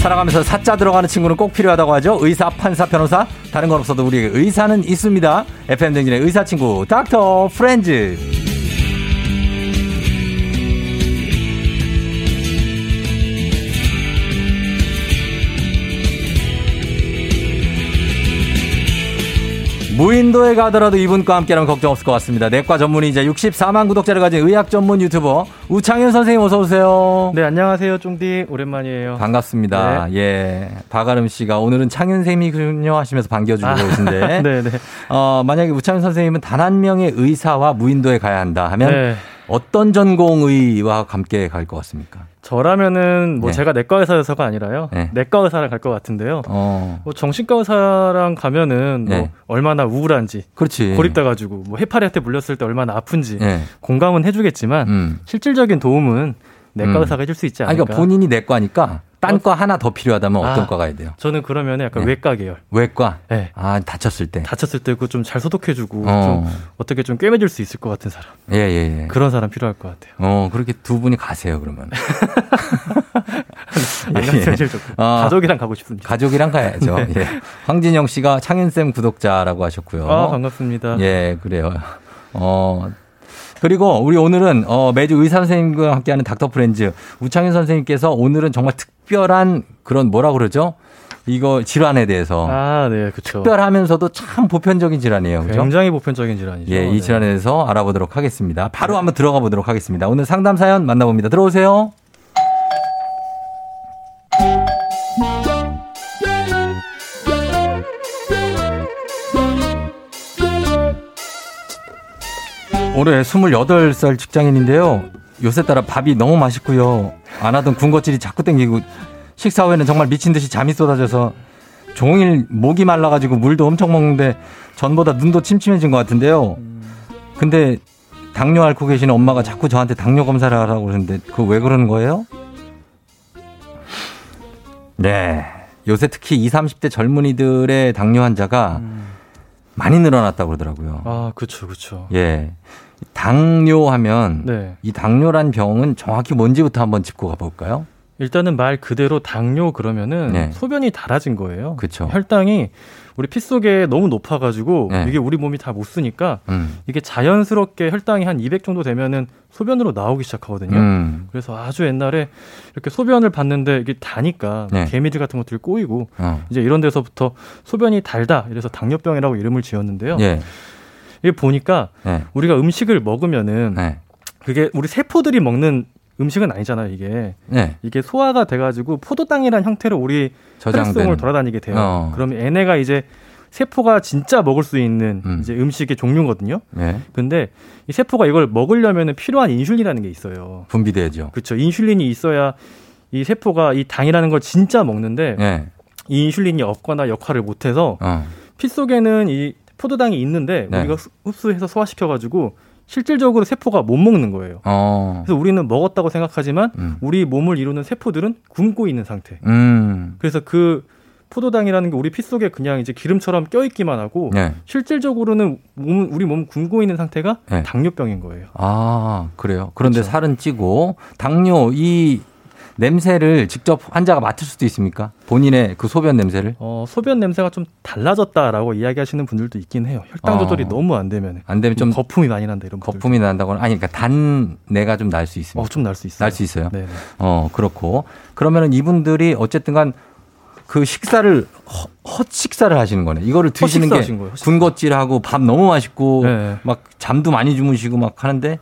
살아가면서 사자 들어가는 친구는 꼭 필요하다고 하죠. 의사, 판사, 변호사. 다른 건 없어도 우리에게 의사는 있습니다. FM 댕진의 의사 친구 닥터 프렌즈. 무인도에 가더라도 이분과 함께라면 걱정 없을 것 같습니다. 내과 전문의이자 64만 구독자를 가진 의학 전문 유튜버 우창현 선생님 어서 오세요. 네, 안녕하세요. 쫑디 오랜만이에요. 반갑습니다. 네. 예. 박아름 씨가 오늘은 창현 선생님이군요 하시면서 반겨주고 아, 계신데. 네, 네. 어, 만약에 우창현 선생님은 단 한 명의 의사와 무인도에 가야 한다 하면 네. 어떤 전공의와 함께 갈 것 같습니까? 저라면은 뭐 네. 제가 내과 의사여서가 아니라요. 네. 내과 의사를 갈것 같은데요. 어. 뭐 정신과 의사랑 가면은 뭐 네. 얼마나 우울한지, 그렇지. 고립돼 가지고 뭐 해파리한테 물렸을 때 얼마나 아픈지 네. 공감은 해주겠지만 음. 실질적인 도움은 내과 음. 의사가 해줄 수 있지 않을까. 아니, 그러니까 본인이 내과니까 딴과 하나 더 필요하다면 어떤 아, 과가 해야 돼요? 저는 그러면 약간 네. 외과 계열. 외과? 네. 아, 다쳤을 때. 다쳤을 때 그거 좀잘 소독해주고 어. 좀 어떻게 좀 꿰매줄 수 있을 것 같은 사람. 예, 예, 예. 그런 사람 필요할 것 같아요. 어, 그렇게 두 분이 가세요, 그러면. 안녕하세요, 예. 어, 가족이랑 가고 싶습니다. 가족이랑 가야죠. 네. 예. 황진영 씨가 창현쌤 구독자라고 하셨고요. 아, 반갑습니다. 예, 그래요. 어, 그리고 우리 오늘은 어, 매주 의사 선생님과 함께하는 닥터 프렌즈 우창현 선생님께서 오늘은 정말 특별한 그런 뭐라 그러죠? 이거 질환에 대해서 아, 네, 그렇죠. 특별하면서도 참 보편적인 질환이에요. 그죠? 굉장히 보편적인 질환이죠. 예, 이 네. 질환에 대해서 알아보도록 하겠습니다. 바로 네. 한번 들어가 보도록 하겠습니다. 오늘 상담 사연 만나봅니다. 들어오세요. 올해 28살 직장인인데요. 요새 따라 밥이 너무 맛있고요. 안 하던 군것질이 자꾸 땡기고 식사 후에는 정말 미친 듯이 잠이 쏟아져서 종일 목이 말라가지고 물도 엄청 먹는데 전보다 눈도 침침해진 것 같은데요. 근데 당뇨 앓고 계시는 엄마가 자꾸 저한테 당뇨 검사를 하라고 그러는데 그거 왜 그러는 거예요? 네. 요새 특히 20, 30대 젊은이들의 당뇨 환자가 음. 많이 늘어났다고 그러더라고요. 아, 그렇죠, 그렇죠. 예. 당뇨하면 네. 이 당뇨란 병은 정확히 뭔지부터 한번 짚고 가볼까요? 일단은 말 그대로 당뇨 그러면은 네. 소변이 달아진 거예요. 그렇죠. 혈당이 우리 피 속에 너무 높아가지고 네. 이게 우리 몸이 다 못 쓰니까 음. 이게 자연스럽게 혈당이 한 200 정도 되면은 소변으로 나오기 시작하거든요. 음. 그래서 아주 옛날에 이렇게 소변을 봤는데 이게 다니까 네. 개미들 같은 것들이 꼬이고 어. 이제 이런 데서부터 소변이 달다 이래서 당뇨병이라고 이름을 지었는데요. 예. 이게 보니까 네. 우리가 음식을 먹으면은 네. 그게 우리 세포들이 먹는 음식은 아니잖아요, 이게. 네. 이게 소화가 돼가지고 포도당이라는 형태로 우리 혈액속을 돌아다니게 돼요. 어. 그러면 얘네가 이제 세포가 진짜 먹을 수 있는 음. 이제 음식의 종류거든요. 네. 근데 이 세포가 이걸 먹으려면 필요한 인슐린이라는 게 있어요. 분비되죠. 그렇죠. 인슐린이 있어야 이 세포가 이 당이라는 걸 진짜 먹는데 네. 이 인슐린이 없거나 역할을 못해서 어. 피 속에는 이 포도당이 있는데 네. 우리가 흡수해서 소화시켜가지고 실질적으로 세포가 못 먹는 거예요. 어. 그래서 우리는 먹었다고 생각하지만 음. 우리 몸을 이루는 세포들은 굶고 있는 상태. 음. 그래서 그 포도당이라는 게 우리 피 속에 그냥 이제 기름처럼 껴있기만 하고 네. 실질적으로는 몸, 우리 몸 굶고 있는 상태가 네. 당뇨병인 거예요. 아 그래요. 그런데 그렇죠. 살은 찌고 당뇨 이 냄새를 직접 환자가 맡을 수도 있습니까? 본인의 그 소변 냄새를? 어, 소변 냄새가 좀 달라졌다라고 이야기하시는 분들도 있긴 해요. 혈당 조절이 어. 너무 안 되면. 안 되면 좀 거품이 많이 난다 이런 거품이 난다거나 아니 그러니까 단내가 좀 날 수 있습니다. 어, 좀 날 수 있어요. 날 수 있어요. 네. 어, 그렇고 그러면은 이분들이 어쨌든간 그 식사를 허, 헛 식사를 하시는 거네. 이거를 드시는 게 군것질하고 밥 너무 맛있고 네. 막 잠도 많이 주무시고 막 하는데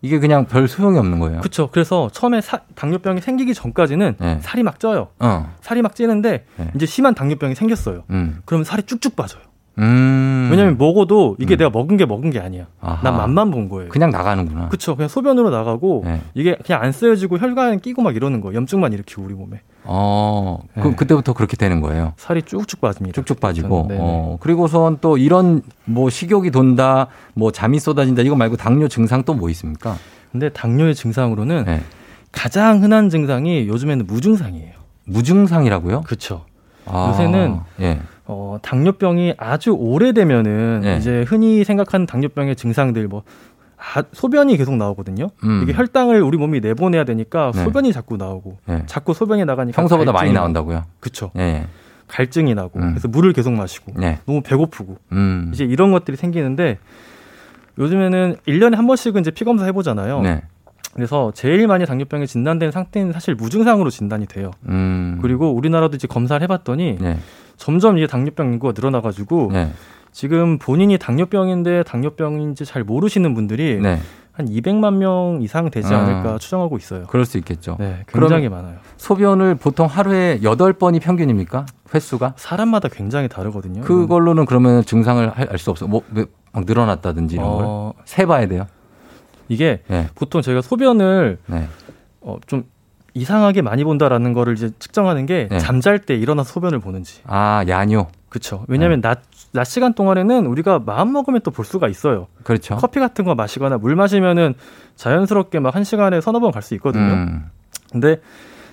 이게 그냥 별 소용이 없는 거예요. 그렇죠. 그래서 처음에 사, 당뇨병이 생기기 전까지는 네. 살이 막 쪄요. 어. 살이 막 찌는데 네. 이제 심한 당뇨병이 생겼어요. 음. 그러면 살이 쭉쭉 빠져요. 음. 왜냐면 먹어도 이게 음. 내가 먹은 게 먹은 게 아니야. 아하. 난 맛만 본 거예요. 그냥 나가는구나. 그렇죠. 그냥 소변으로 나가고 네. 이게 그냥 안 쓰여지고 혈관 끼고 막 이러는 거예요. 염증만 일으키고 우리 몸에. 어. 네. 그 그때부터 그렇게 되는 거예요. 살이 쭉쭉 빠집니다. 쭉쭉 빠지고. 어. 그리고선 또 이런 뭐 식욕이 돈다, 뭐 잠이 쏟아진다 이거 말고 당뇨 증상 또 뭐 있습니까? 근데 당뇨의 증상으로는 네. 가장 흔한 증상이 요즘에는 무증상이에요. 무증상이라고요? 그렇죠. 아, 요새는 예. 어, 당뇨병이 아주 오래되면은 예. 이제 흔히 생각하는 당뇨병의 증상들 뭐 아, 소변이 계속 나오거든요. 음. 이게 혈당을 우리 몸이 내보내야 되니까 네. 소변이 자꾸 나오고 네. 자꾸 소변이 나가니까 평소보다 많이 나온다고요. 그렇죠. 네. 갈증이 나고 음. 그래서 물을 계속 마시고 네. 너무 배고프고 음. 이제 이런 것들이 생기는데 요즘에는 1년에 한 번씩은 이제 피 검사 해 보잖아요. 네. 그래서 제일 많이 당뇨병에 진단된 상태는 사실 무증상으로 진단이 돼요. 음. 그리고 우리나라도 이제 검사를 해 봤더니 네. 점점 이제 당뇨병 인구가 늘어나가지고 네. 지금 본인이 당뇨병인데 당뇨병인지 잘 모르시는 분들이 네. 한 200만 명 이상 되지 않을까 아, 추정하고 있어요. 그럴 수 있겠죠. 네, 굉장히 많아요. 소변을 보통 하루에 8번이 평균입니까? 횟수가? 사람마다 굉장히 다르거든요. 그걸로는 그러면 증상을 알 수 없어. 뭐, 막 늘어났다든지 이런 어... 걸? 세봐야 돼요? 이게 네. 보통 저희가 소변을 네. 어, 좀 이상하게 많이 본다라는 거를 이제 측정하는 게 네. 잠잘 때 일어나서 소변을 보는지. 아, 야뇨. 그렇죠. 왜냐하면 네. 낮, 낮 시간 동안에는 우리가 마음 먹으면 또 볼 수가 있어요. 그렇죠. 커피 같은 거 마시거나 물 마시면은 자연스럽게 막 한 시간에 서너 번 갈 수 있거든요. 음. 근데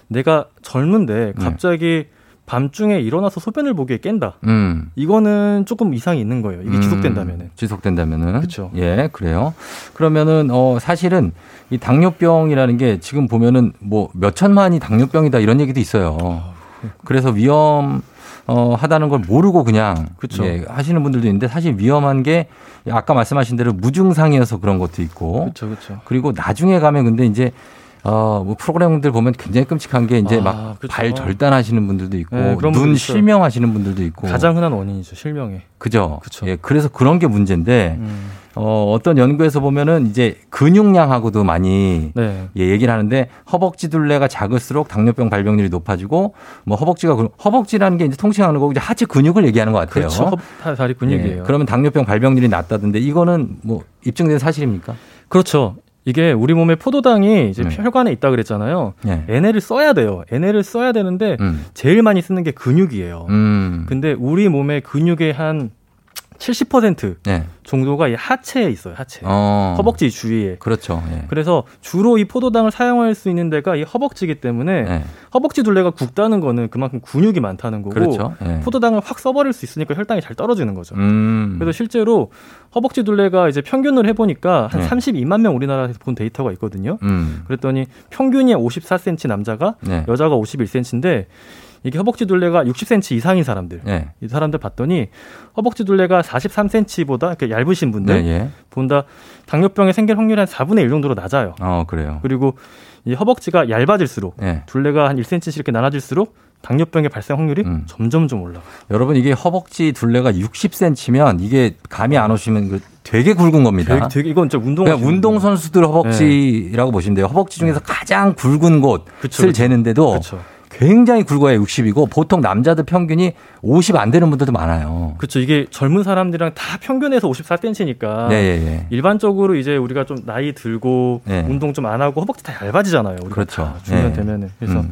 내가 젊은데 네. 갑자기 밤중에 일어나서 소변을 보기에 깬다. 음. 이거는 조금 이상이 있는 거예요. 이게 음. 지속된다면은. 지속된다면은. 그렇죠. 예, 그래요. 그러면은 어 사실은 이 당뇨병이라는 게 지금 보면은 뭐 몇 천만이 당뇨병이다 이런 얘기도 있어요. 아, 그래서 위험 어, 하다는 걸 모르고 그냥 그쵸. 예, 하시는 분들도 있는데 사실 위험한 게 아까 말씀하신 대로 무증상이어서 그런 것도 있고 그쵸, 그쵸. 그리고 나중에 가면 근데 이제 어, 뭐 프로그램들 보면 굉장히 끔찍한 게 이제 아, 막발 그렇죠. 절단하시는 분들도 있고 네, 눈 실명하시는 분들도 있고 가장 흔한 원인이죠 실명에. 그죠. 그렇죠. 예, 그래서 그런 게 문제인데 음. 어, 어떤 연구에서 보면은 이제 근육량하고도 많이 네. 예, 얘기를 하는데 허벅지 둘레가 작을수록 당뇨병 발병률이 높아지고 뭐 허벅지가 허벅지라는 게 이제 통칭하는 거고 이제 하체 근육을 얘기하는 것 같아요. 그렇죠. 다리 근육이에요. 예, 그러면 당뇨병 발병률이 낮다던데 이거는 뭐 입증된 사실입니까? 그렇죠. 이게 우리 몸에 포도당이 이제 네. 혈관에 있다 그랬잖아요. 네. 에네를 써야 돼요. 에네를 써야 되는데 음. 제일 많이 쓰는 게 근육이에요. 음. 근데 우리 몸의 근육의 한 70% 네. 정도가 이 하체에 있어요. 하체. 어. 허벅지 주위에. 그렇죠. 예. 그래서 주로 이 포도당을 사용할 수 있는 데가 이 허벅지이기 때문에 예. 허벅지 둘레가 굵다는 거는 그만큼 근육이 많다는 거고 그렇죠. 예. 포도당을 확 써버릴 수 있으니까 혈당이 잘 떨어지는 거죠. 음. 그래서 실제로 허벅지 둘레가 이제 평균을 해보니까 한 32만 명 우리나라에서 본 데이터가 있거든요. 음. 그랬더니 평균이 54cm 남자가 네. 여자가 51cm인데 이게 허벅지 둘레가 60cm 이상인 사람들, 네. 이 사람들 봤더니 허벅지 둘레가 43cm보다 이렇게 얇으신 분들 네, 예. 본다 당뇨병에 생길 확률이 한 4분의 1 정도로 낮아요. 어, 그래요. 그리고 이 허벅지가 얇아질수록 네. 둘레가 한 1cm씩 이렇게 나눠질수록 당뇨병의 발생 확률이 음. 점점점 올라가요. 여러분 이게 허벅지 둘레가 60cm면 이게 감이 안 오시면 그 되게 굵은 겁니다. 되게, 되게 이건 진짜 운동 운동 선수들 허벅지라고 네. 보시면 돼요. 허벅지 중에서 네. 가장 굵은 곳을 재는데도 그쵸. 굉장히 굵어야 60이고 보통 남자들 평균이 50 안 되는 분들도 많아요. 그렇죠. 이게 젊은 사람들이랑 다 평균에서 54cm니까 네, 예, 예. 일반적으로 이제 우리가 좀 나이 들고 네. 운동 좀 안 하고 허벅지 다 얇아지잖아요. 그렇죠. 중년 네. 되면은 그래서 음.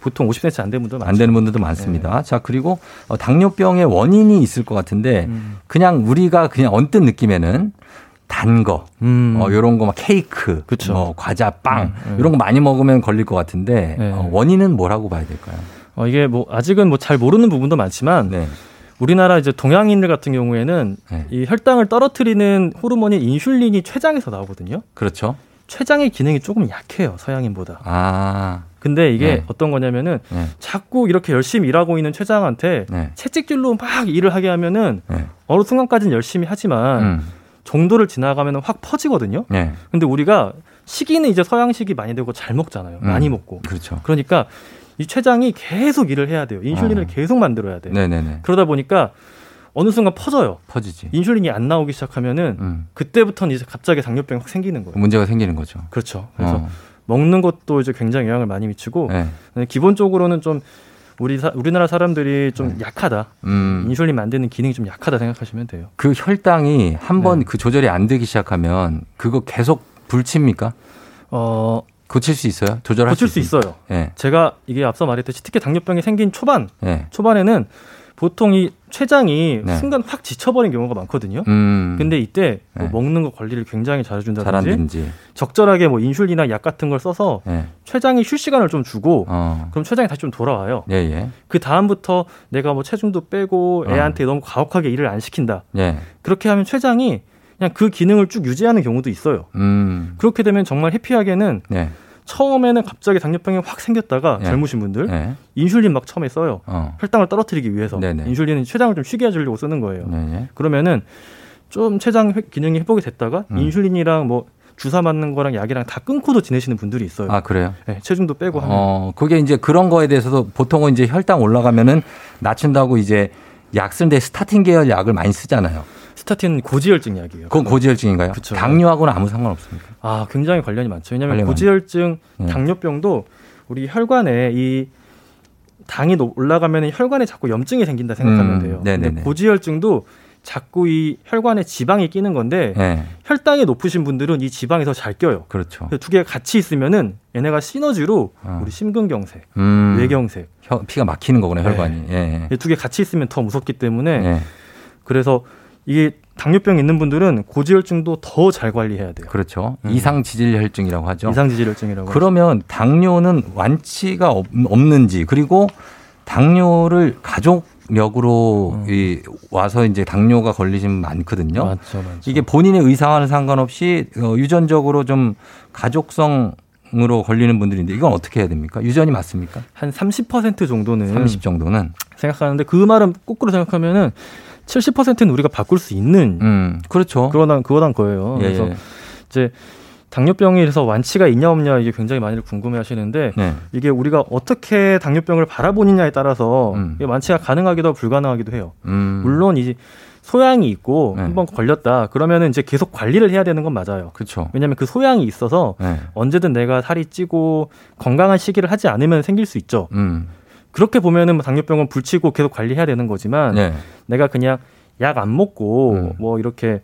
보통 50cm 안 되는 분도 많죠. 안 되는 분들도 많습니다. 네. 자 그리고 어, 당뇨병의 원인이 있을 것 같은데 음. 그냥 우리가 그냥 언뜻 느낌에는 단 거, 음. 어, 요런 거 막 케이크, 그쵸. 뭐 과자, 빵, 음, 음. 이런 거 많이 먹으면 걸릴 것 같은데 네. 어, 원인은 뭐라고 봐야 될까요? 어, 이게 뭐 아직은 뭐 잘 모르는 부분도 많지만 네. 우리나라 이제 동양인들 같은 경우에는 네. 이 혈당을 떨어뜨리는 호르몬인 인슐린이 췌장에서 나오거든요. 그렇죠. 췌장의 기능이 조금 약해요 서양인보다. 아. 근데 이게 네. 어떤 거냐면은 네. 자꾸 이렇게 열심히 일하고 있는 췌장한테 네. 채찍질로 막 일을 하게 하면은 네. 어느 순간까지는 열심히 하지만 음. 정도를 지나가면 확 퍼지거든요. 네. 근데 우리가 식이는 이제 서양식이 많이 되고 잘 먹잖아요. 음, 많이 먹고. 그렇죠. 그러니까 이 췌장이 계속 일을 해야 돼요. 인슐린을 어. 계속 만들어야 돼요. 네네네. 그러다 보니까 어느 순간 퍼져요. 퍼지지. 인슐린이 안 나오기 시작하면은 음. 그때부터는 이제 갑자기 당뇨병이 확 생기는 거예요. 문제가 생기는 거죠. 그렇죠. 그래서 어. 먹는 것도 이제 굉장히 영향을 많이 미치고 네. 기본적으로는 좀 우리 사, 우리나라 사람들이 좀 네. 약하다. 음. 인슐린 만드는 기능이 좀 약하다 생각하시면 돼요. 그 혈당이 한 번그 네. 그 조절이 안 되기 시작하면 그거 계속 불칩니까? 어 고칠 수 있어요? 조절할 고칠 수, 있어요. 네. 제가 이게 앞서 말했듯이 특히 당뇨병이 생긴 초반 네. 초반에는 보통 이 췌장이 네. 순간 확 지쳐버린 경우가 많거든요. 음. 근데 이때 뭐 네. 먹는 거 관리를 굉장히 잘해준다든지 적절하게 뭐 인슐린이나 약 같은 걸 써서 네. 췌장이 쉴 시간을 좀 주고 어. 그럼 췌장이 다시 좀 돌아와요. 예, 예. 그 다음부터 내가 뭐 체중도 빼고 어. 애한테 어. 너무 가혹하게 일을 안 시킨다. 예. 그렇게 하면 췌장이 그냥 그 기능을 쭉 유지하는 경우도 있어요. 음. 그렇게 되면 정말 해피하게는 네. 처음에는 갑자기 당뇨병이 확 생겼다가 네. 젊으신 분들 네. 인슐린 막 처음에 써요. 어. 혈당을 떨어뜨리기 위해서 네네. 인슐린은 췌장을 좀 쉬게 해주려고 쓰는 거예요. 네네. 그러면은 좀 췌장 기능이 회복이 됐다가 음. 인슐린이랑 뭐 주사 맞는 거랑 약이랑 다 끊고도 지내시는 분들이 있어요. 아 그래요? 네, 체중도 빼고 하면. 어, 그게 이제 그런 거에 대해서도 보통은 이제 혈당 올라가면은 낮춘다고 이제 약 쓰는데 스타틴 계열 약을 많이 쓰잖아요. 스타틴 고지혈증 약이에요. 그건 고지혈증인가요? 그쵸. 당뇨하고는 아무 상관없습니까? 아, 굉장히 관련이 많죠. 왜냐하면 고지혈증, 네. 당뇨병도 우리 혈관에 이 당이 올라가면 혈관에 자꾸 염증이 생긴다 생각하면 음, 돼요. 음, 근데 고지혈증도 자꾸 이 혈관에 지방이 끼는 건데 네. 혈당이 높으신 분들은 이 지방이 더 잘 껴요. 그렇죠. 두 개가 같이 있으면은 얘네가 시너지로 어. 우리 심근경색, 음. 뇌경색, 혀, 피가 막히는 거구나 혈관이. 네. 예. 두개 같이 있으면 더 무섭기 때문에 네. 그래서 이게 당뇨병 있는 분들은 고지혈증도 더 잘 관리해야 돼요. 그렇죠. 음. 이상 지질혈증이라고 하죠. 이상 지질혈증이라고. 그러면 당뇨는 완치가 없는지 그리고 당뇨를 가족 역으로 음. 이 와서 이제 당뇨가 걸리시면 많거든요. 맞죠, 맞죠. 이게 본인의 의사와는 상관없이 어, 유전적으로 좀 가족성 으로 걸리는 분들인데 이건 어떻게 해야 됩니까? 유전이 맞습니까? 한 30% 정도는 30 정도는 생각하는데 그 말은 거꾸로 생각하면은 70%는 우리가 바꿀 수 있는 음, 그렇죠. 그거단 그거단 거예요. 예, 그래서 예. 이제 당뇨병이라서 완치가 있냐 없냐 이게 굉장히 많이들 궁금해하시는데 네. 이게 우리가 어떻게 당뇨병을 바라보느냐에 따라서 음. 완치가 가능하기도 하고 불가능하기도 해요. 음. 물론 이 소양이 있고 네. 한번 걸렸다 그러면은 이제 계속 관리를 해야 되는 건 맞아요. 그렇죠. 왜냐하면 그 소양이 있어서 네. 언제든 내가 살이 찌고 건강한 시기를 하지 않으면 생길 수 있죠. 음. 그렇게 보면은 뭐 당뇨병은 불치고 계속 관리해야 되는 거지만 네. 내가 그냥 약 안 먹고 음. 뭐 이렇게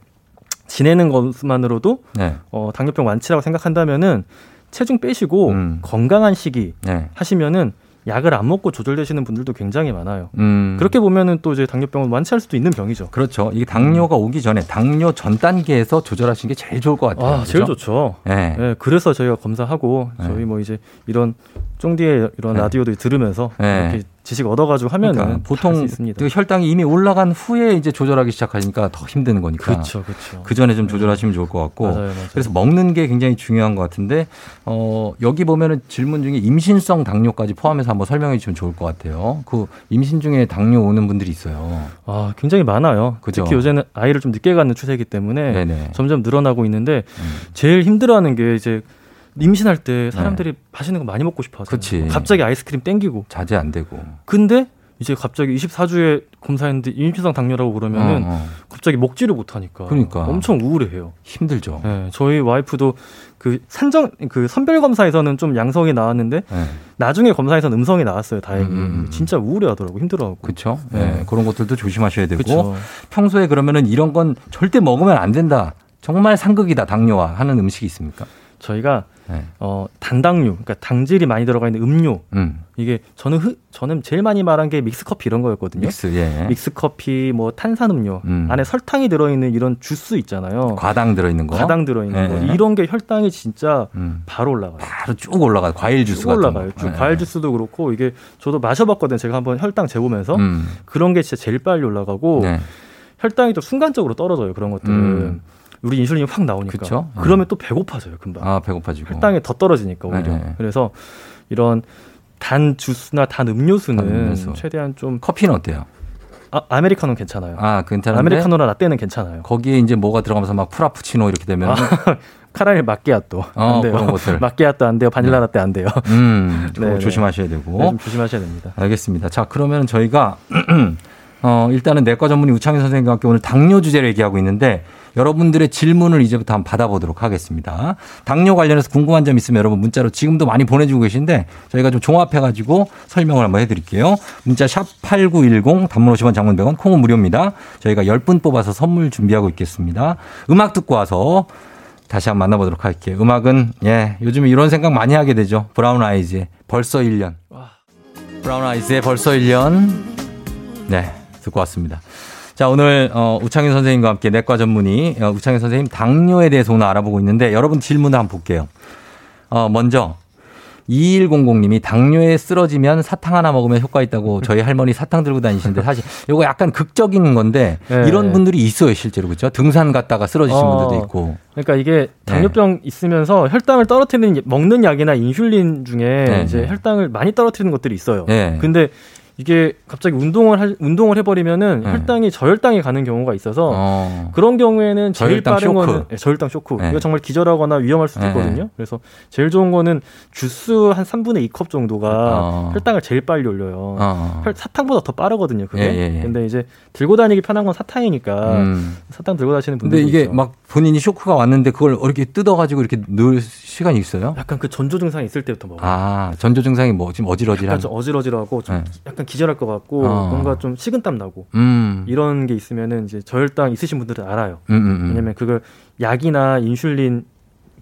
지내는 것만으로도 네. 어, 당뇨병 완치라고 생각한다면은 체중 빼시고 음. 건강한 시기 네. 하시면은 약을 안 먹고 조절되시는 분들도 굉장히 많아요. 음. 그렇게 보면은 또 이제 당뇨병은 완치할 수도 있는 병이죠. 그렇죠. 이게 당뇨가 오기 전에 당뇨 전 단계에서 조절하시는 게 제일 좋을 것 같아요. 아, 그렇죠? 제일 좋죠. 네. 네. 그래서 저희가 검사하고 네. 저희 뭐 이제 이런 쫑디의 이런 네. 라디오도 들으면서 네. 이렇게 지식 얻어가지고 하면은 그러니까 보통 그 혈당이 이미 올라간 후에 이제 조절하기 시작하니까 더 힘든 거니까. 그렇죠, 그렇죠. 그 전에 좀 조절하시면 좋을 것 같고. 맞아요, 맞아요. 그래서 먹는 게 굉장히 중요한 것 같은데 어 여기 보면은 질문 중에 임신성 당뇨까지 포함해서 한번 설명해 주시면 좋을 것 같아요. 그 임신 중에 당뇨 오는 분들이 있어요. 아 굉장히 많아요. 그죠? 특히 요새는 아이를 좀 늦게 갖는 추세이기 때문에 네네. 점점 늘어나고 있는데 음. 제일 힘들어하는 게 이제 임신할 때 사람들이 네. 맛있는 거 많이 먹고 싶어 하잖아요. 그치. 갑자기 아이스크림 땡기고. 자제 안 되고. 근데 이제 갑자기 24주에 검사했는데 임신성 당뇨라고 그러면은 어, 어. 갑자기 먹지를 못하니까 그러니까 엄청 우울해해요. 힘들죠. 네, 저희 와이프도 그 산정 그 선별 검사에서는 좀 양성이 나왔는데 네. 나중에 검사에서는 음성이 나왔어요. 다행히 음, 음, 음. 진짜 우울해하더라고 힘들어하고. 그렇죠. 네. 네. 그런 것들도 조심하셔야 되고 그쵸. 평소에 그러면은 이런 건 절대 먹으면 안 된다. 정말 상극이다 당뇨와 하는 음식이 있습니까? 저희가 네. 어, 단당류, 그러니까 당질이 많이 들어가 있는 음료. 음. 이게 저는 흐, 저는 제일 많이 말한 게 믹스 커피 이런 거였거든요. 믹스, 예. 믹스 커피, 뭐 탄산음료, 음. 안에 설탕이 들어있는 이런 주스 있잖아요. 과당 들어있는 거. 과당 들어있는 예. 거. 이런 게 혈당이 진짜 음. 바로 올라가요. 바로 쭉 올라가요. 과일 주스 같은 올라가요. 쭉 예. 과일 주스도 그렇고 이게 저도 마셔봤거든요. 제가 한번 혈당 재보면서 음. 그런 게 진짜 제일 빨리 올라가고 네. 혈당이 또 순간적으로 떨어져요. 그런 것들은. 음. 우리 인슐린이 확 나오니까. 그쵸? 그러면 네. 또 배고파져요, 금방. 아, 배고파지고. 혈당이 더 떨어지니까 오히려. 네. 그래서 이런 단 주스나 단 음료수는 단 음료수. 최대한 좀 커피는 어때요? 아, 아메리카노는 괜찮아요. 아, 괜찮은데 아메리카노나 라떼는 괜찮아요. 거기에 이제 뭐가 들어가면서 막 프라푸치노 이렇게 되면 아, 카라멜 마끼아또 어, 안 돼요. 그런 것들. 마끼아또 안 돼요. 바닐라 네. 라떼 안 돼요. 음, 네, 네, 조심하셔야 되고. 네, 좀 조심하셔야 됩니다. 알겠습니다. 자, 그러면 저희가 어, 일단은 내과 전문의 우창희 선생님과 함께 오늘 당뇨 주제를 얘기하고 있는데 여러분들의 질문을 이제부터 한번 받아보도록 하겠습니다. 당뇨 관련해서 궁금한 점 있으면 여러분 문자로 지금도 많이 보내주고 계신데 저희가 좀 종합해가지고 설명을 한번 해드릴게요. 문자 샵 8910 단문 50원 장문 100원 콩은 무료입니다. 저희가 10분 뽑아서 선물 준비하고 있겠습니다. 음악 듣고 와서 다시 한번 만나보도록 할게요. 음악은 예 요즘 이런 생각 많이 하게 되죠. 브라운 아이즈의 벌써 1년. 브라운 아이즈의 벌써 1년. 네. 듣고 왔습니다. 자, 오늘, 어, 우창현 선생님과 함께 내과 전문의, 어, 우창현 선생님 당뇨에 대해서 오늘 알아보고 있는데 여러분 질문을 한번 볼게요. 어, 먼저, 2100님이 당뇨에 쓰러지면 사탕 하나 먹으면 효과 있다고 저희 할머니 사탕 들고 다니시는데 사실 이거 약간 극적인 건데 네. 이런 분들이 있어요 실제로 그렇죠 등산 갔다가 쓰러지신 어, 분들도 있고 그러니까 이게 당뇨병 네. 있으면서 혈당을 떨어뜨리는 먹는 약이나 인슐린 중에 네. 이제 네. 혈당을 많이 떨어뜨리는 것들이 있어요 네. 근데 이게 갑자기 운동을 할, 운동을 해버리면은 네. 혈당이 저혈당이 가는 경우가 있어서 어. 그런 경우에는 제일 빠른 쇼크. 거는 네, 저혈당 쇼크. 네. 이거 정말 기절하거나 위험할 수도 네. 있거든요. 그래서 제일 좋은 거는 주스 한 3분의 2컵 정도가 어. 혈당을 제일 빨리 올려요. 어. 사탕보다 더 빠르거든요. 그게. 예, 예, 예. 근데 이제 들고 다니기 편한 건 사탕이니까 음. 사탕 들고 다니시는 분들. 근데 이게 있죠. 막 본인이 쇼크가 왔는데 그걸 이렇게 뜯어가지고 이렇게 넣을 시간이 있어요? 약간 그 전조 증상이 있을 때부터 먹어요. 아 전조 증상이 뭐 지금 어지러지한? 약간 좀 어지러지하고 좀 네. 약간 기절할 것 같고 어. 뭔가 좀 식은땀 나고 음. 이런 게 있으면은 이제 저혈당 있으신 분들은 알아요. 음, 음, 음. 왜냐면 그걸 약이나 인슐린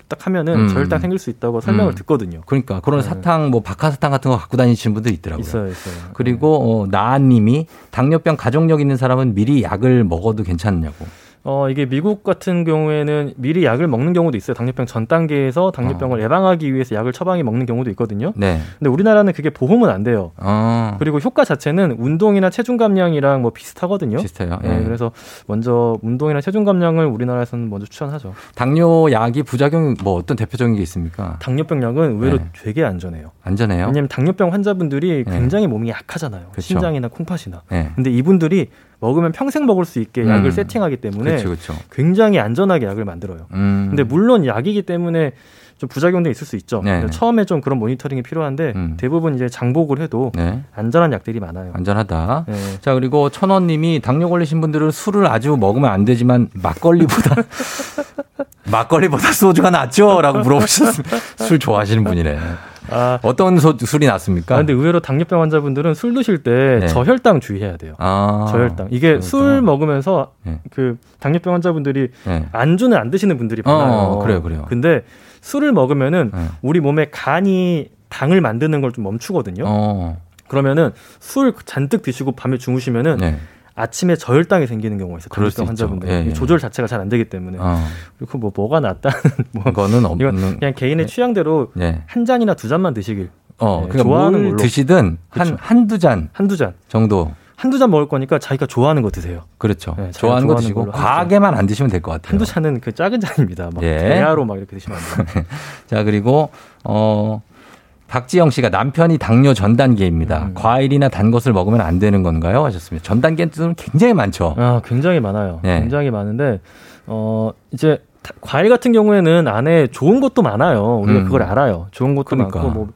딱 하면은 음. 저혈당 생길 수 있다고 설명을 음. 듣거든요. 그러니까 그런 네. 사탕 뭐 박하사탕 같은 거 갖고 다니시는 분들 있더라고요. 있어요, 있어요. 그리고 어, 나아님이 당뇨병 가족력 있는 사람은 미리 약을 먹어도 괜찮냐고. 어, 이게 미국 같은 경우에는 미리 약을 먹는 경우도 있어요. 당뇨병 전 단계에서 당뇨병을 어. 예방하기 위해서 약을 처방해 먹는 경우도 있거든요. 네. 근데 우리나라는 그게 보험은 안 돼요. 어. 그리고 효과 자체는 운동이나 체중 감량이랑 뭐 비슷하거든요. 비슷해요. 네. 네. 그래서 먼저 운동이나 체중 감량을 우리나라에서는 먼저 추천하죠. 당뇨 약이 부작용 뭐 어떤 대표적인 게 있습니까? 당뇨병 약은 의외로 네. 되게 안전해요. 안전해요? 왜냐면 당뇨병 환자분들이 네. 굉장히 몸이 약하잖아요. 그렇죠. 심장이나 콩팥이나. 네. 근데 이분들이 먹으면 평생 먹을 수 있게 약을 음. 세팅하기 때문에 그쵸, 그쵸. 굉장히 안전하게 약을 만들어요. 음. 근데 물론 약이기 때문에 좀 부작용도 있을 수 있죠. 네. 처음에 좀 그런 모니터링이 필요한데 음. 대부분 이제 장복을 해도 네. 안전한 약들이 많아요. 안전하다. 네. 자 그리고 천원님이 당뇨 걸리신 분들은 술을 아주 먹으면 안 되지만 막걸리보다 막걸리보다 소주가 낫죠?라고 물어보셨습니다. 술 좋아하시는 분이네. 아, 어떤 소, 술이 낫습니까? 아, 근데 의외로 당뇨병 환자분들은 술 드실 때 네. 저혈당 주의해야 돼요. 아, 저혈당. 이게 저혈당. 술 먹으면서 네. 그 당뇨병 환자분들이 네. 안주는 안 드시는 분들이 많아요. 어, 그래요, 그래요. 근데 술을 먹으면은 네. 우리 몸에 간이 당을 만드는 걸 좀 멈추거든요. 어. 그러면은 술 잔뜩 드시고 밤에 주무시면은 네. 아침에 저혈당이 생기는 경우가 있어요. 당뇨병 환자분들 예, 예. 조절 자체가 잘 안 되기 때문에 어. 그리고 뭐 뭐가 낫다는 뭐 그거는 없는 그냥 개인의 예. 취향대로 예. 한 잔이나 두 잔만 드시길. 어, 네, 좋아하는 걸로 드시든 그렇죠. 한 한두 잔 한두 잔 정도 한두 잔 먹을 거니까 자기가 좋아하는 거 드세요. 그렇죠. 네, 좋아하는, 좋아하는 거 드시고 과하게만 안 드시면 될 것 같아요. 한두 잔은 그 작은 잔입니다. 막 예. 대야로 막 이렇게 드시면 안 돼요. 자 그리고 어 박지영 씨가 남편이 당뇨 전 단계입니다. 음. 과일이나 단 것을 먹으면 안 되는 건가요? 하셨습니다. 전 단계는 굉장히 많죠. 아, 굉장히 많아요. 네. 굉장히 많은데 어 이제 과일 같은 경우에는 안에 좋은 것도 많아요. 우리가 음. 그걸 알아요. 좋은 것도 그러니까. 많고 뭐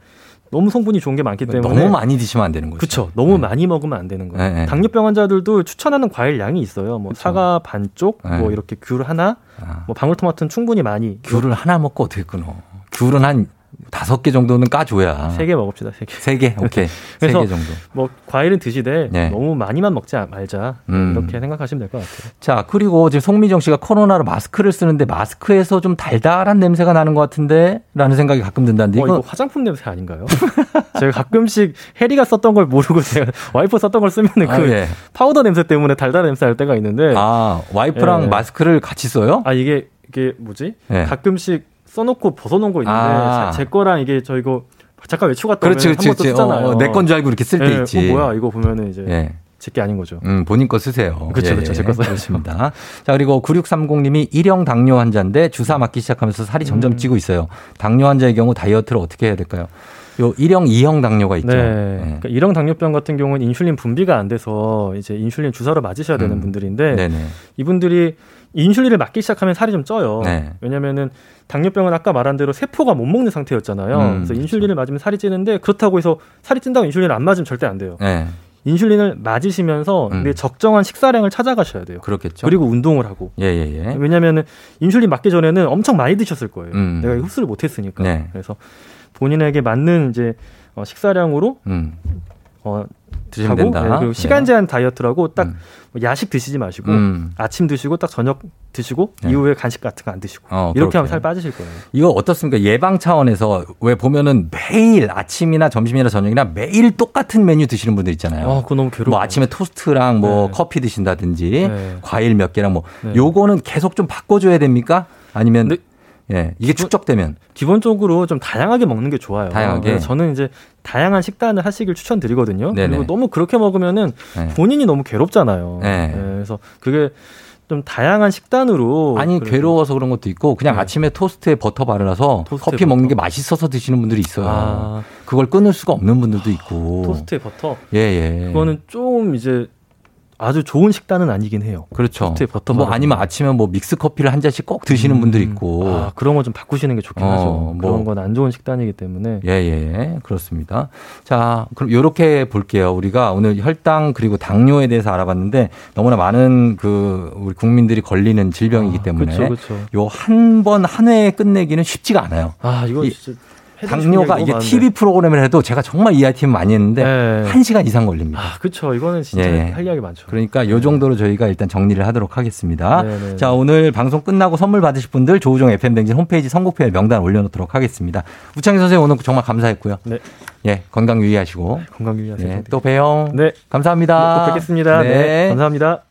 너무 성분이 좋은 게 많기 때문에 너무 많이 드시면 안 되는 거죠. 그렇죠. 너무 네. 많이 먹으면 안 되는 거예요. 네, 네. 당뇨병 환자들도 추천하는 과일 양이 있어요. 뭐 그쵸. 사과 반쪽, 네. 뭐 이렇게 귤 하나, 아. 뭐 방울토마토는 충분히 많이. 귤을 하나 먹고 어떻게 끊어? 귤은 한 다섯 개 정도는 까줘야. 세 개 먹읍시다, 세 개. 세 개? 오케이. 세개 정도. 뭐, 과일은 드시되 네. 너무 많이만 먹지 말자. 음. 이렇게 생각하시면 될 것 같아요. 자, 그리고 지금 송미정 씨가 코로나로 마스크를 쓰는데 마스크에서 좀 달달한 냄새가 나는 것 같은데? 라는 생각이 가끔 든다는데. 어, 이거 화장품 냄새 아닌가요? 제가 가끔씩 해리가 썼던 걸 모르고 제가 와이프 썼던 걸 쓰면 은 그 아, 예. 파우더 냄새 때문에 달달한 냄새 날 때가 있는데. 아, 와이프랑 예. 마스크를 같이 써요? 아, 이게, 이게 뭐지? 예. 가끔씩 써놓고 벗어놓은 거 있는데 아. 제 거랑 이게 저 이거 잠깐 외출 갔다 그렇지, 오면 그렇지, 한번 쓰잖아요. 어, 어 내건 줄 알고 이렇게 쓸때 네, 있지. 어, 뭐야 이거 보면은 이제 예. 제게 아닌 거죠. 음, 본인 거 쓰세요. 그렇죠, 예, 그렇죠. 제거 쓰겠습니다. 자, 그리고 9630님이 일형 당뇨 환자인데 주사 맞기 시작하면서 살이 점점 음. 찌고 있어요. 당뇨 환자의 경우 다이어트를 어떻게 해야 될까요? 요 1형, 2형 당뇨가 있죠. 네. 네. 그러니까 1형 당뇨병 같은 경우는 인슐린 분비가 안 돼서 이제 인슐린 주사로 맞으셔야 되는 음. 분들인데 네네. 이분들이 인슐린을 맞기 시작하면 살이 좀 쪄요. 네. 왜냐면은 당뇨병은 아까 말한 대로 세포가 못 먹는 상태였잖아요. 음, 그래서 인슐린을 그렇죠. 맞으면 살이 찌는데 그렇다고 해서 살이 찐다고 인슐린을 안 맞으면 절대 안 돼요. 네. 인슐린을 맞으시면서 음. 적정한 식사량을 찾아가셔야 돼요. 그렇겠죠. 그리고 운동을 하고. 예, 예, 예. 왜냐면은 인슐린 맞기 전에는 엄청 많이 드셨을 거예요. 음. 내가 흡수를 못 했으니까. 네. 그래서 본인에게 맞는 이제 어, 식사량으로 음. 어, 드시면 된다. 네, 그리고 시간 제한 네. 다이어트라고 딱 음. 뭐 야식 드시지 마시고 음. 아침 드시고 딱 저녁 드시고 네. 이후에 간식 같은 거 안 드시고 어, 이렇게 그렇게. 하면 살 빠지실 거예요. 이거 어떻습니까? 예방 차원에서 왜 보면은 매일 아침이나 점심이나 저녁이나 매일 똑같은 메뉴 드시는 분들 있잖아요. 아, 그거 너무 괴로워. 뭐 아침에 토스트랑 뭐 네. 커피 드신다든지 네. 과일 몇 개랑 뭐 네. 요거는 계속 좀 바꿔줘야 됩니까? 아니면 예, 이게 축적되면 기본적으로 좀 다양하게 먹는 게 좋아요. 다양하게. 네, 저는 이제 다양한 식단을 하시길 추천드리거든요. 네네. 그리고 너무 그렇게 먹으면은 네. 본인이 너무 괴롭잖아요. 네. 네, 그래서 그게 좀 다양한 식단으로 아니 괴로워서 그런 것도 있고 그냥 네. 아침에 토스트에 버터 발라서 토스트에 커피 버터. 먹는 게 맛있어서 드시는 분들이 있어요. 아. 그걸 끊을 수가 없는 분들도 있고 토스트에 버터. 예 예. 그거는 좀 이제 아주 좋은 식단은 아니긴 해요. 그렇죠. 버터 뭐 아니면 아침에 뭐 믹스 커피를 한 잔씩 꼭 드시는 음, 분들 있고. 아, 그런 거 좀 바꾸시는 게 좋긴 어, 하죠. 뭐. 그런 건 안 좋은 식단이기 때문에. 예, 예. 그렇습니다. 자, 그럼 요렇게 볼게요. 우리가 오늘 혈당 그리고 당뇨에 대해서 알아봤는데 너무나 많은 그 우리 국민들이 걸리는 질병이기 아, 때문에 아, 그쵸, 그쵸. 요 한 번 한 회에 끝내기는 쉽지가 않아요. 아, 이거 진짜 당뇨가 이게 TV 프로그램을 해도 제가 정말 EITM 많이 했는데 네. 1시간 이상 걸립니다. 아, 그렇죠. 이거는 진짜 예. 할 이야기 많죠. 그러니까 요 정도로 저희가 일단 정리를 하도록 하겠습니다. 네네. 네, 자, 오늘 방송 끝나고 선물 받으실 분들 조우종 FM 댕진 홈페이지 선곡표에 명단 올려 놓도록 하겠습니다. 우창희 선생님 오늘 정말 감사했고요. 네. 예, 건강 유의하시고. 건강 유의하세요. 네, 또 봬요. 네. 감사합니다. 네, 또 뵙겠습니다. 네. 네 감사합니다.